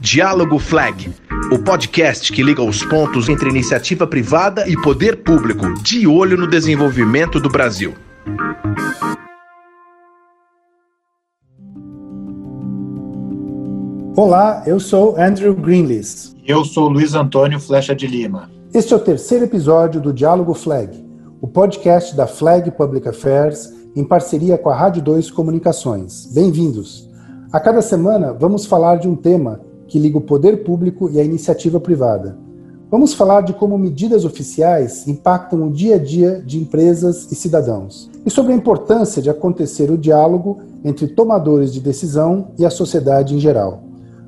Diálogo Flag, o podcast que liga os pontos entre iniciativa privada e poder público, de olho no desenvolvimento do Brasil. Olá, eu sou Andrew Greenlees. Eu sou Luiz Antônio Flecha de Lima. Este é o terceiro episódio do Diálogo Flag, o podcast da Flag Public Affairs em parceria com a Rádio 2 Comunicações. Bem-vindos! A cada semana vamos falar de um tema que liga o poder público e a iniciativa privada. Vamos falar de como medidas oficiais impactam o dia a dia de empresas e cidadãos e sobre a importância de acontecer o diálogo entre tomadores de decisão e a sociedade em geral.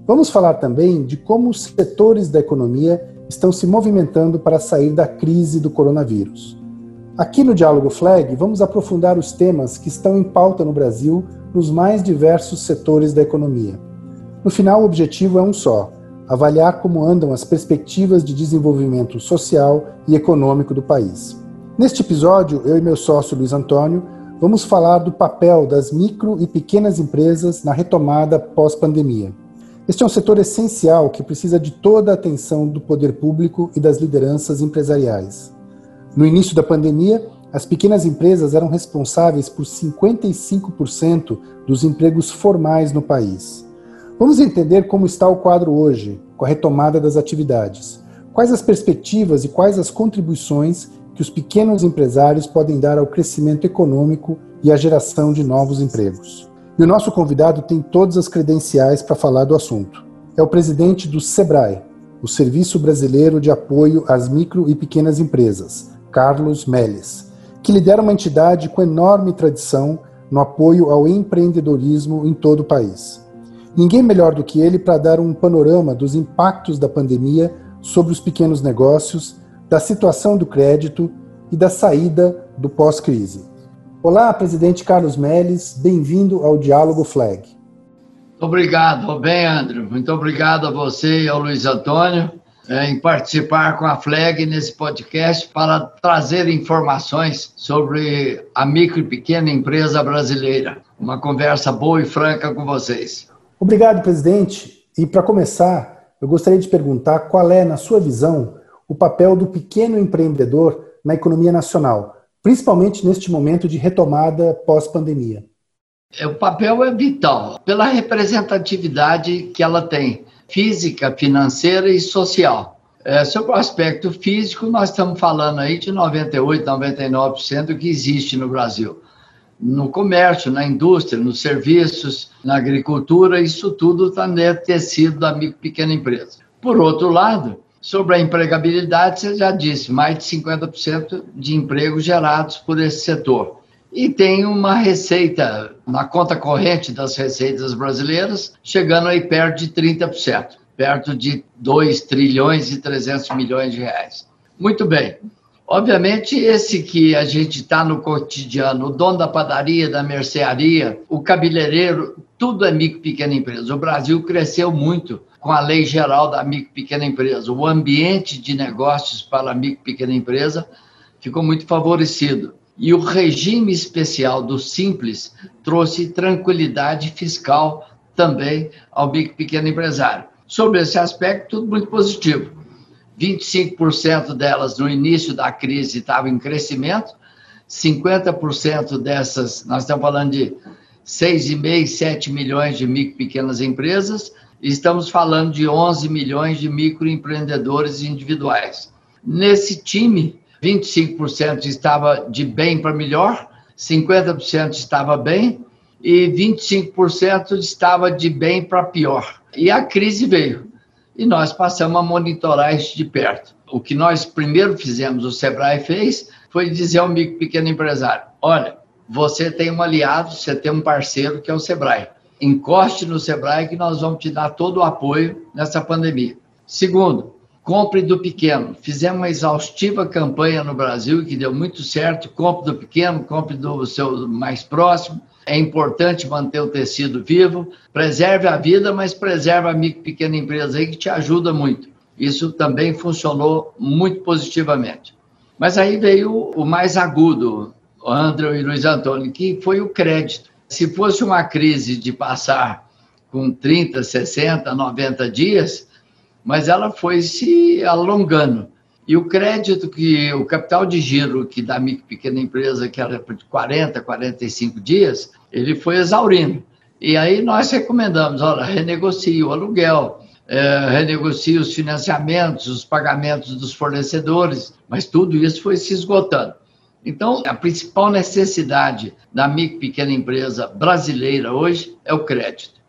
Vamos falar também de como os setores da economia estão se movimentando para sair da crise do coronavírus. Aqui no Diálogo Flag, vamos aprofundar os temas que estão em pauta no Brasil nos mais diversos setores da economia. No final, o objetivo é um só: avaliar como andam as perspectivas de desenvolvimento social e econômico do país. Neste episódio, eu e meu sócio Luiz Antônio vamos falar do papel das micro e pequenas empresas na retomada pós-pandemia. Este é um setor essencial que precisa de toda a atenção do poder público e das lideranças empresariais. No início da pandemia, as pequenas empresas eram responsáveis por 55% dos empregos formais no país. Vamos entender como está o quadro hoje, com a retomada das atividades. Quais as perspectivas e quais as contribuições que os pequenos empresários podem dar ao crescimento econômico e à geração de novos empregos. E o nosso convidado tem todas as credenciais para falar do assunto. É o presidente do SEBRAE, o Serviço Brasileiro de Apoio às Micro e Pequenas Empresas, Carlos Melles, que lidera uma entidade com enorme tradição no apoio ao empreendedorismo em todo o país. Ninguém melhor do que ele para dar um panorama dos impactos da pandemia sobre os pequenos negócios, da situação do crédito e da saída do pós-crise. Olá, presidente Carlos Melles, bem-vindo ao Diálogo Flag. Obrigado, bem, André. Muito obrigado a você e ao Luiz Antônio em participar com a Flag nesse podcast para trazer informações sobre a micro e pequena empresa brasileira. Uma conversa boa e franca com vocês. Obrigado, presidente. E para começar, eu gostaria de perguntar qual é, na sua visão, o papel do pequeno empreendedor na economia nacional principalmente neste momento de retomada pós-pandemia? É, o papel é vital, pela representatividade que ela tem, física, financeira e social. É, sobre o aspecto físico, nós estamos falando aí de 98%, 99% que existe no Brasil. No comércio, na indústria, nos serviços, na agricultura, isso tudo está no tecido da micro pequena empresa. Por outro lado, Sobre a empregabilidade, você já disse, mais de 50% de empregos gerados por esse setor. E tem uma receita na conta corrente das receitas brasileiras, chegando aí perto de 30%, perto de 2 trilhões e 300 milhões de reais. Muito bem. Obviamente, esse que a gente está no cotidiano, o dono da padaria, da mercearia, o cabeleireiro, tudo é micro e pequena empresa. O Brasil cresceu muito com a lei geral da micro e pequena empresa. O ambiente de negócios para a micro e pequena empresa ficou muito favorecido. E o regime especial do Simples trouxe tranquilidade fiscal também ao pequeno empresário. Sobre esse aspecto, tudo muito positivo. 25% delas no início da crise estavam em crescimento, 50% dessas, nós estamos falando de 6,5, 7 milhões de micro e pequenas empresas, Estamos falando de 11 milhões de microempreendedores individuais. Nesse time, 25% estava de bem para melhor, 50% estava bem e 25% estava de bem para pior. E a crise veio e nós passamos a monitorar isso de perto. O que nós primeiro fizemos, o Sebrae fez, foi dizer ao micro pequeno empresário: olha, você tem um aliado, você tem um parceiro que é o Sebrae encoste no Sebrae que nós vamos te dar todo o apoio nessa pandemia. Segundo, compre do pequeno. Fizemos uma exaustiva campanha no Brasil que deu muito certo. Compre do pequeno, compre do seu mais próximo. É importante manter o tecido vivo. Preserve a vida, mas preserve a micro pequena empresa aí que te ajuda muito. Isso também funcionou muito positivamente. Mas aí veio o mais agudo, André e Luiz Antônio, que foi o crédito. Se fosse uma crise de passar com 30, 60, 90 dias, mas ela foi se alongando. E o crédito que, o capital de giro que da micro pequena empresa, que era de 40, 45 dias, ele foi exaurindo. E aí nós recomendamos, olha, renegocie o aluguel, é, renegocie os financiamentos, os pagamentos dos fornecedores, mas tudo isso foi se esgotando. Então, a principal necessidade da micro pequena empresa brasileira hoje é o crédito,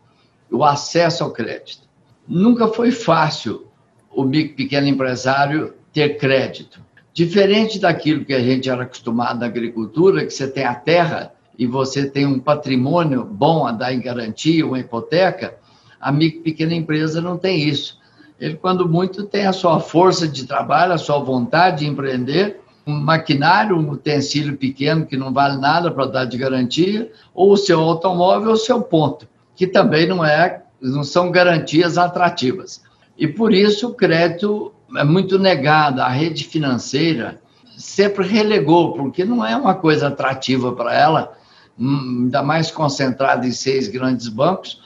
o acesso ao crédito. Nunca foi fácil o micro pequeno empresário ter crédito. Diferente daquilo que a gente era acostumado na agricultura, que você tem a terra e você tem um patrimônio bom a dar em garantia, uma hipoteca, a micro pequena empresa não tem isso. Ele, quando muito, tem a sua força de trabalho, a sua vontade de empreender, um maquinário, um utensílio pequeno que não vale nada para dar de garantia, ou o seu automóvel ou o seu ponto, que também não é, não são garantias atrativas. E por isso o crédito é muito negado, a rede financeira sempre relegou, porque não é uma coisa atrativa para ela, hum, ainda mais concentrada em seis grandes bancos,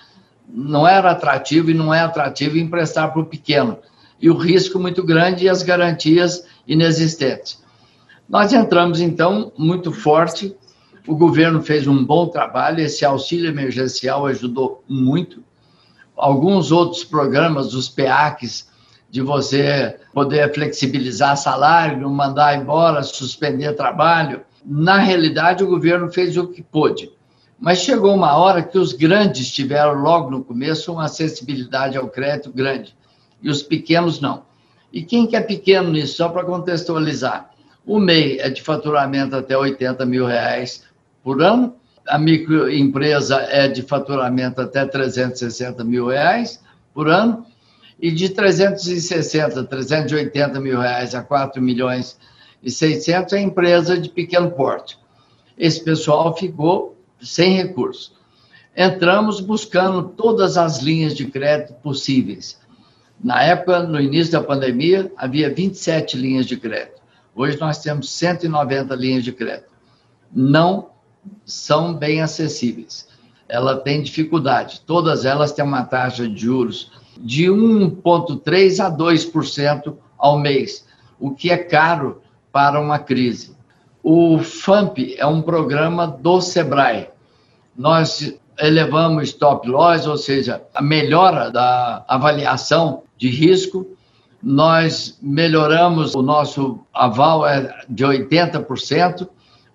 não era atrativo e não é atrativo emprestar para o pequeno. E o risco muito grande e as garantias inexistentes. Nós entramos, então, muito forte. O governo fez um bom trabalho, esse auxílio emergencial ajudou muito. Alguns outros programas, os PEACs, de você poder flexibilizar salário, mandar embora, suspender trabalho. Na realidade, o governo fez o que pôde. Mas chegou uma hora que os grandes tiveram logo no começo uma acessibilidade ao crédito grande e os pequenos não. E quem que é pequeno nisso? Só para contextualizar. O MEI é de faturamento até 80 mil reais por ano, a microempresa é de faturamento até 360 mil reais por ano, e de 360, 380 mil reais a 4 milhões e 600 é empresa de pequeno porte. Esse pessoal ficou sem recurso. Entramos buscando todas as linhas de crédito possíveis. Na época, no início da pandemia, havia 27 linhas de crédito. Hoje nós temos 190 linhas de crédito. Não são bem acessíveis. Ela tem dificuldade. Todas elas têm uma taxa de juros de 1,3% a 2% ao mês, o que é caro para uma crise. O FAMP é um programa do SEBRAE. Nós elevamos stop loss, ou seja, a melhora da avaliação de risco. Nós melhoramos o nosso aval é de 80%,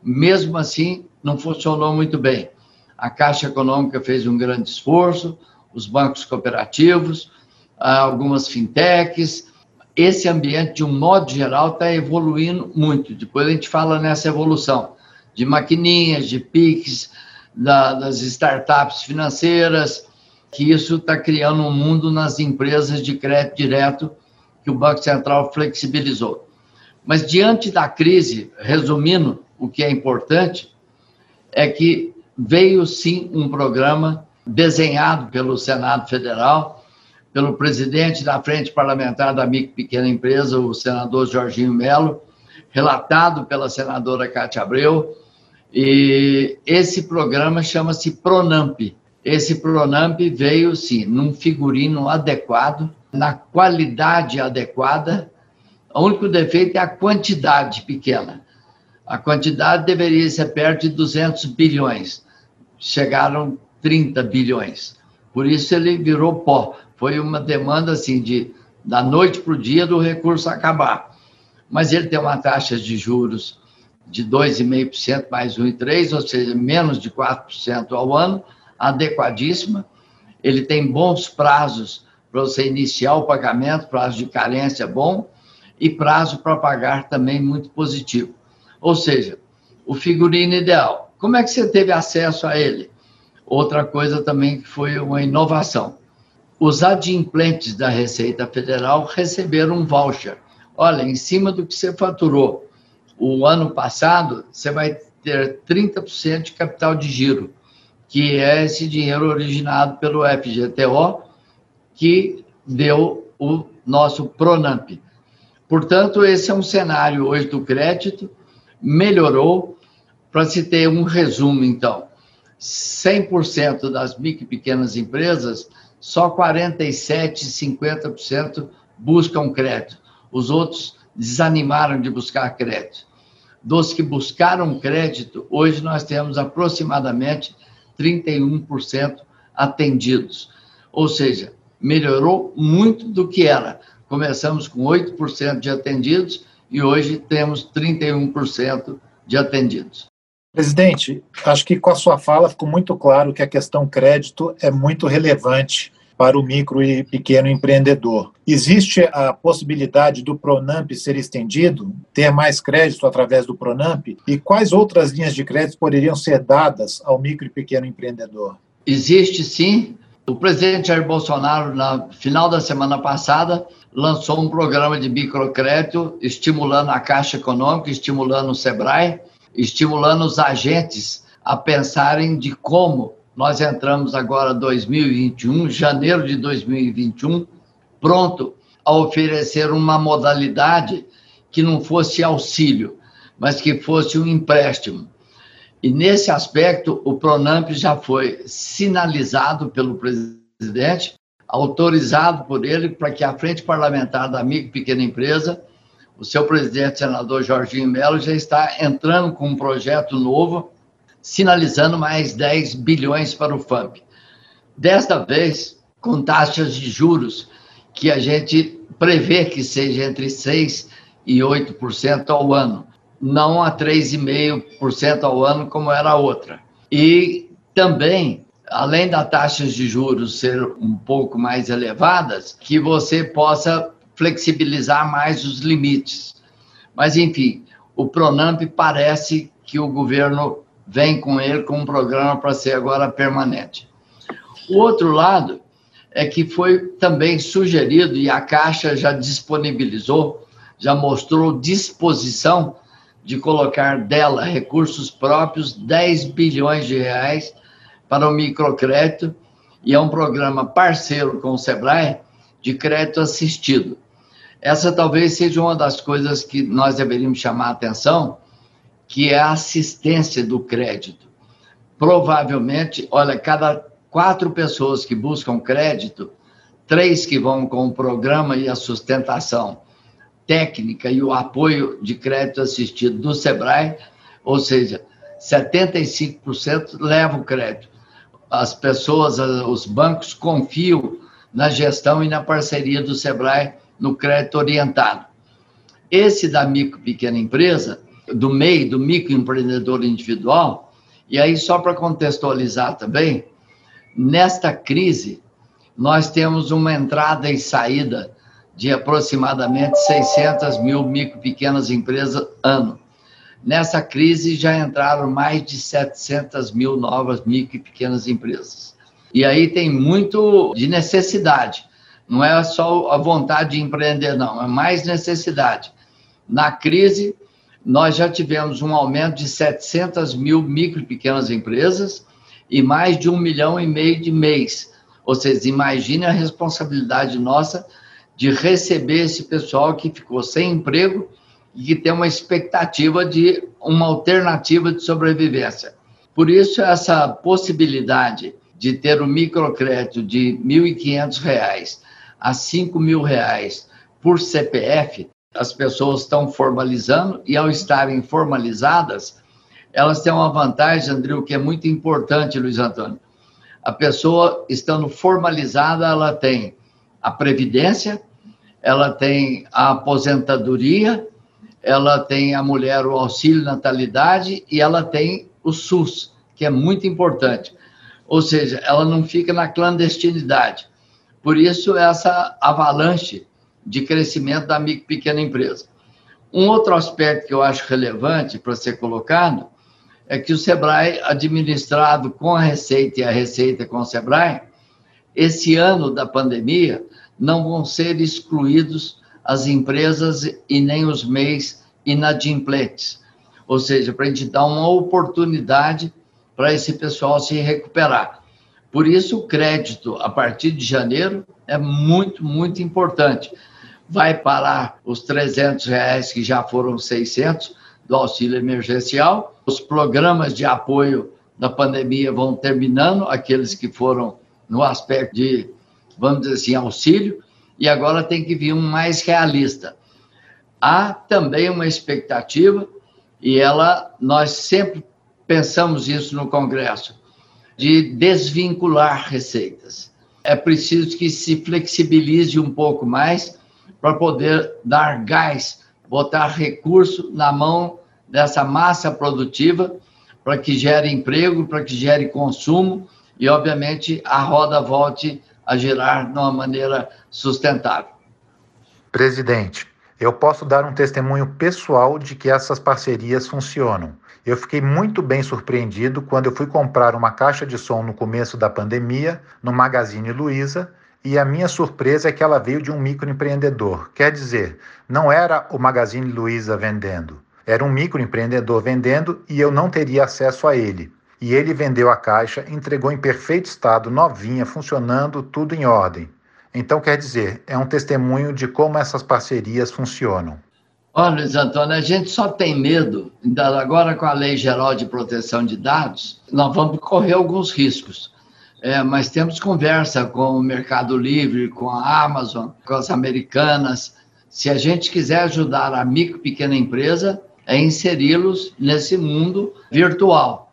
mesmo assim não funcionou muito bem. A Caixa Econômica fez um grande esforço, os bancos cooperativos, algumas fintechs, esse ambiente, de um modo geral, está evoluindo muito. Depois a gente fala nessa evolução de maquininhas, de PIX, da, das startups financeiras, que isso está criando um mundo nas empresas de crédito direto que o Banco Central flexibilizou. Mas diante da crise, resumindo, o que é importante é que veio sim um programa desenhado pelo Senado Federal pelo presidente da Frente Parlamentar da Micro Pequena Empresa, o senador Jorginho Melo, relatado pela senadora Cátia Abreu. E esse programa chama-se Pronamp. Esse Pronamp veio, sim, num figurino adequado, na qualidade adequada. O único defeito é a quantidade pequena. A quantidade deveria ser perto de 200 bilhões. Chegaram 30 bilhões. Por isso ele virou pó foi uma demanda assim de da noite para o dia do recurso acabar. Mas ele tem uma taxa de juros de 2,5% mais 1,3%, ou seja, menos de 4% ao ano, adequadíssima. Ele tem bons prazos para você iniciar o pagamento, prazo de carência bom, e prazo para pagar também muito positivo. Ou seja, o figurino ideal. Como é que você teve acesso a ele? Outra coisa também que foi uma inovação os adimplentes da Receita Federal receberam um voucher. Olha, em cima do que você faturou o ano passado, você vai ter 30% de capital de giro, que é esse dinheiro originado pelo FGTO, que deu o nosso Pronamp. Portanto, esse é um cenário hoje do crédito, melhorou. Para se ter um resumo, então, 100% das micro e pequenas empresas, só 47, 50% buscam crédito. Os outros desanimaram de buscar crédito. Dos que buscaram crédito, hoje nós temos aproximadamente 31% atendidos. Ou seja, melhorou muito do que era. Começamos com 8% de atendidos e hoje temos 31% de atendidos. Presidente, acho que com a sua fala ficou muito claro que a questão crédito é muito relevante para o micro e pequeno empreendedor. Existe a possibilidade do Pronamp ser estendido, ter mais crédito através do Pronamp? E quais outras linhas de crédito poderiam ser dadas ao micro e pequeno empreendedor? Existe sim. O presidente Jair Bolsonaro, no final da semana passada, lançou um programa de microcrédito estimulando a Caixa Econômica, estimulando o SEBRAE, estimulando os agentes a pensarem de como nós entramos agora 2021, janeiro de 2021, pronto a oferecer uma modalidade que não fosse auxílio, mas que fosse um empréstimo. E nesse aspecto, o Pronamp já foi sinalizado pelo presidente, autorizado por ele para que a frente parlamentar da micro e pequena empresa, o seu presidente, senador Jorginho Melo, já está entrando com um projeto novo sinalizando mais 10 bilhões para o FAMP. Desta vez, com taxas de juros que a gente prevê que seja entre 6% e 8% ao ano, não a 3,5% ao ano como era a outra. E também, além das taxas de juros ser um pouco mais elevadas, que você possa flexibilizar mais os limites. Mas, enfim, o Pronamp parece que o governo vem com ele com um programa para ser agora permanente. O outro lado é que foi também sugerido, e a Caixa já disponibilizou, já mostrou disposição de colocar dela recursos próprios, 10 bilhões de reais para o microcrédito, e é um programa parceiro com o SEBRAE de crédito assistido. Essa talvez seja uma das coisas que nós deveríamos chamar a atenção, que é a assistência do crédito. Provavelmente, olha, cada quatro pessoas que buscam crédito, três que vão com o programa e a sustentação técnica e o apoio de crédito assistido do SEBRAE, ou seja, 75% levam crédito. As pessoas, os bancos confiam na gestão e na parceria do SEBRAE no crédito orientado. Esse da micro pequena empresa, do MEI, do microempreendedor individual, e aí só para contextualizar também, nesta crise, nós temos uma entrada e saída de aproximadamente 600 mil micro pequenas empresas ano. Nessa crise já entraram mais de 700 mil novas micro e pequenas empresas. E aí tem muito de necessidade. Não é só a vontade de empreender, não, é mais necessidade. Na crise, nós já tivemos um aumento de 700 mil micro e pequenas empresas e mais de um milhão e meio de mês. Ou seja, imagine a responsabilidade nossa de receber esse pessoal que ficou sem emprego e que tem uma expectativa de uma alternativa de sobrevivência. Por isso, essa possibilidade de ter um microcrédito de R$ 1.500 a R$ 5.000 por CPF as pessoas estão formalizando e ao estarem formalizadas, elas têm uma vantagem, André, que é muito importante, Luiz Antônio. A pessoa estando formalizada, ela tem a previdência, ela tem a aposentadoria, ela tem a mulher o auxílio natalidade e ela tem o SUS, que é muito importante. Ou seja, ela não fica na clandestinidade. Por isso essa avalanche de crescimento da micro pequena empresa. Um outro aspecto que eu acho relevante para ser colocado é que o Sebrae, administrado com a Receita e a Receita com o Sebrae, esse ano da pandemia, não vão ser excluídos as empresas e nem os MEIs inadimplentes. Ou seja, para a gente dar uma oportunidade para esse pessoal se recuperar. Por isso, o crédito, a partir de janeiro, é muito, muito importante vai parar os 300 reais que já foram 600 do auxílio emergencial, os programas de apoio da pandemia vão terminando, aqueles que foram no aspecto de, vamos dizer assim, auxílio, e agora tem que vir um mais realista. Há também uma expectativa, e ela, nós sempre pensamos isso no Congresso, de desvincular receitas. É preciso que se flexibilize um pouco mais para poder dar gás, botar recurso na mão dessa massa produtiva para que gere emprego, para que gere consumo e, obviamente, a roda volte a girar de uma maneira sustentável. Presidente, eu posso dar um testemunho pessoal de que essas parcerias funcionam. Eu fiquei muito bem surpreendido quando eu fui comprar uma caixa de som no começo da pandemia no Magazine Luiza e a minha surpresa é que ela veio de um microempreendedor. Quer dizer, não era o Magazine Luiza vendendo, era um microempreendedor vendendo e eu não teria acesso a ele. E ele vendeu a caixa, entregou em perfeito estado, novinha, funcionando, tudo em ordem. Então, quer dizer, é um testemunho de como essas parcerias funcionam. Olha, Luiz Antônio, a gente só tem medo, agora com a Lei Geral de Proteção de Dados, nós vamos correr alguns riscos. É, mas temos conversa com o Mercado Livre, com a Amazon, com as americanas. Se a gente quiser ajudar a micro pequena empresa, é inseri-los nesse mundo virtual.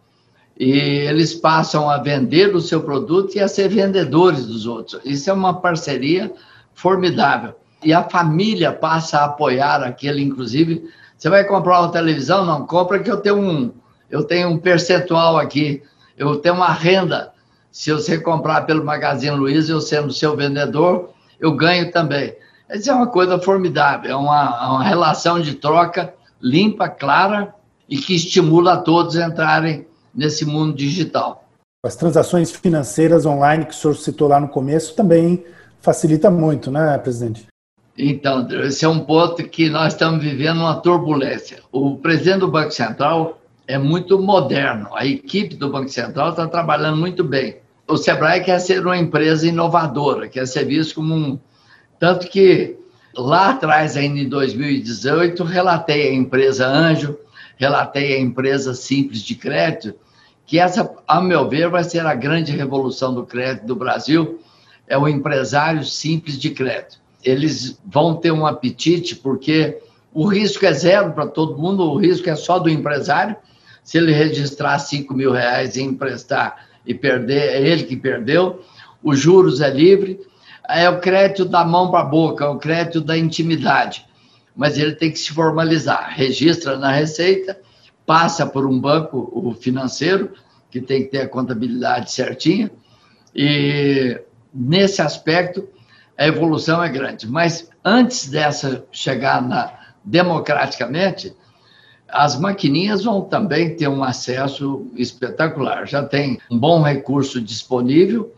E eles passam a vender o seu produto e a ser vendedores dos outros. Isso é uma parceria formidável. E a família passa a apoiar aquele, inclusive. Você vai comprar uma televisão? Não, compra que eu tenho um, eu tenho um percentual aqui, eu tenho uma renda. Se você comprar pelo Magazine Luiza, eu sendo seu vendedor, eu ganho também. Isso é uma coisa formidável, é uma, uma relação de troca limpa, clara e que estimula a todos a entrarem nesse mundo digital. As transações financeiras online que o senhor citou lá no começo também facilita muito, né, presidente? Então, esse é um ponto que nós estamos vivendo uma turbulência. O presidente do Banco Central é muito moderno, a equipe do Banco Central está trabalhando muito bem. O Sebrae quer ser uma empresa inovadora, quer ser visto como um. Tanto que lá atrás, ainda em 2018, relatei a empresa Anjo, relatei a empresa Simples de Crédito, que essa, a meu ver, vai ser a grande revolução do crédito do Brasil, é o empresário simples de crédito. Eles vão ter um apetite, porque o risco é zero para todo mundo, o risco é só do empresário. Se ele registrar 5 mil reais e emprestar e perder, é ele que perdeu. Os juros é livre é o crédito da mão para a boca, é o crédito da intimidade. Mas ele tem que se formalizar, registra na Receita, passa por um banco financeiro, que tem que ter a contabilidade certinha, e nesse aspecto a evolução é grande. Mas antes dessa chegar na, democraticamente, as maquininhas vão também ter um acesso espetacular. Já tem um bom recurso disponível,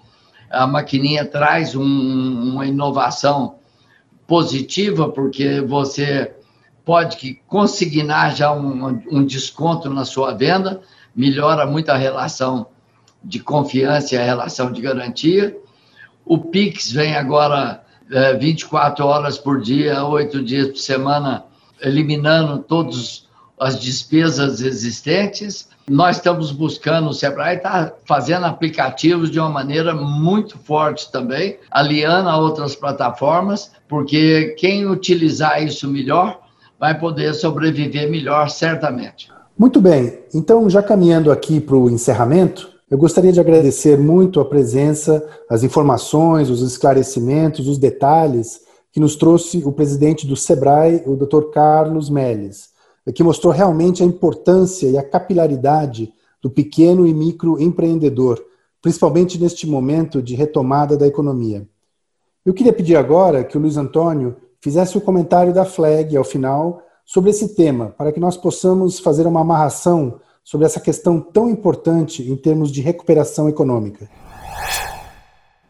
a maquininha traz um, uma inovação positiva, porque você pode consignar já um, um, desconto na sua venda, melhora muito a relação de confiança e a relação de garantia. O Pix vem agora é, 24 horas por dia, oito dias por semana, eliminando todas as despesas existentes nós estamos buscando, o Sebrae está fazendo aplicativos de uma maneira muito forte também, aliando a outras plataformas, porque quem utilizar isso melhor vai poder sobreviver melhor, certamente. Muito bem, então já caminhando aqui para o encerramento, eu gostaria de agradecer muito a presença, as informações, os esclarecimentos, os detalhes que nos trouxe o presidente do SEBRAE, o Dr. Carlos Melles que mostrou realmente a importância e a capilaridade do pequeno e micro empreendedor, principalmente neste momento de retomada da economia. Eu queria pedir agora que o Luiz Antônio fizesse o comentário da FLEG ao final sobre esse tema, para que nós possamos fazer uma amarração sobre essa questão tão importante em termos de recuperação econômica.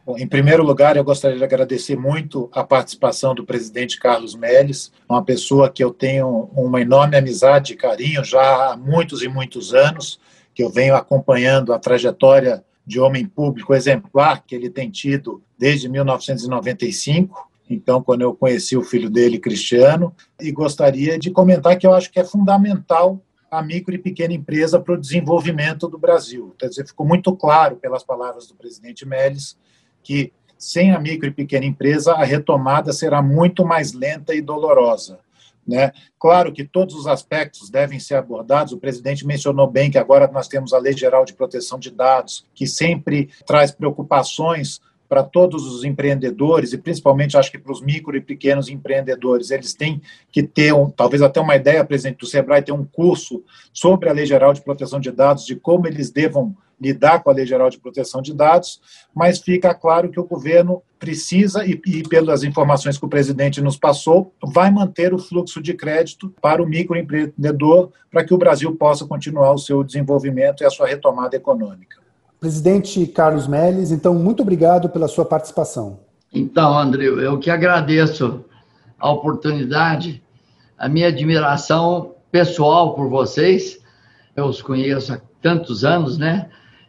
Bom, em primeiro lugar, eu gostaria de agradecer muito a participação do presidente Carlos Melles, uma pessoa que eu tenho uma enorme amizade e carinho já há muitos e muitos anos, que eu venho acompanhando a trajetória de homem público exemplar que ele tem tido desde 1995. Então, quando eu conheci o filho dele, Cristiano, e gostaria de comentar que eu acho que é fundamental a micro e pequena empresa para o desenvolvimento do Brasil. Quer dizer, ficou muito claro pelas palavras do presidente Meles que sem a micro e pequena empresa a retomada será muito mais lenta e dolorosa. Né? Claro que todos os aspectos devem ser abordados. O presidente mencionou bem que agora nós temos a Lei Geral de Proteção de Dados, que sempre traz preocupações para todos os empreendedores e principalmente acho que para os micro e pequenos empreendedores, eles têm que ter um, talvez até uma ideia, presidente do Sebrae ter um curso sobre a Lei Geral de Proteção de Dados, de como eles devam lidar com a Lei Geral de Proteção de Dados, mas fica claro que o governo precisa, e, e, pelas informações que o presidente nos passou, vai manter o fluxo de crédito para o microempreendedor, para que o Brasil possa continuar o seu desenvolvimento e a sua retomada econômica. Presidente Carlos Melles, então, muito obrigado pela sua participação. Então, André, eu que agradeço a oportunidade, a minha admiração pessoal por vocês. Eu os conheço há tantos anos, né?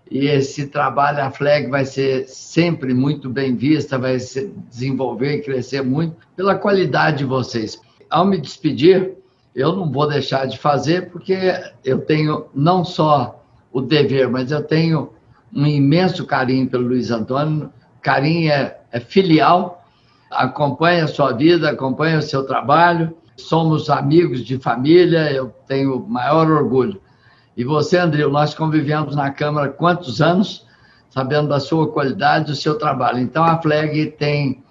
E esse trabalho, a FLEG vai ser sempre muito bem vista, vai se desenvolver e crescer muito pela qualidade de vocês. Ao me despedir, eu não vou deixar de fazer, porque eu tenho não só o dever, mas eu tenho um imenso carinho pelo Luiz Antônio, carinho é, é filial, acompanha a sua vida, acompanha o seu trabalho, somos amigos de família, eu tenho maior orgulho. E você, André, nós convivemos na Câmara quantos anos, sabendo da sua qualidade, do seu trabalho. Então, a FLEG tem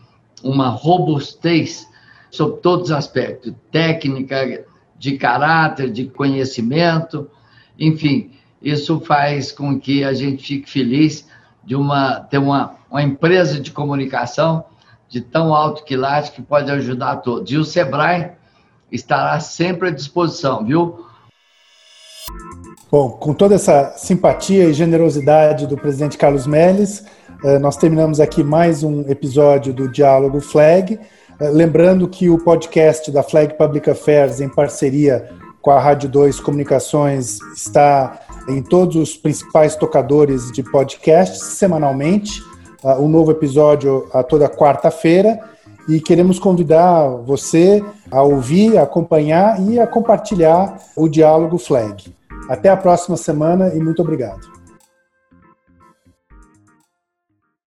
uma robustez sobre todos os aspectos, técnica, de caráter, de conhecimento, enfim, isso faz com que a gente fique feliz de uma, ter uma, uma empresa de comunicação de tão alto quilate que pode ajudar a todos. E o Sebrae estará sempre à disposição, viu? Bom, com toda essa simpatia e generosidade do presidente Carlos Melles, eh, nós terminamos aqui mais um episódio do Diálogo Flag. Eh, lembrando que o podcast da Flag Public Affairs, em parceria com a Rádio 2 Comunicações, está em todos os principais tocadores de podcasts semanalmente. Uh, um novo episódio a toda quarta-feira. E queremos convidar você a ouvir, a acompanhar e a compartilhar o Diálogo Flag. Até a próxima semana e muito obrigado.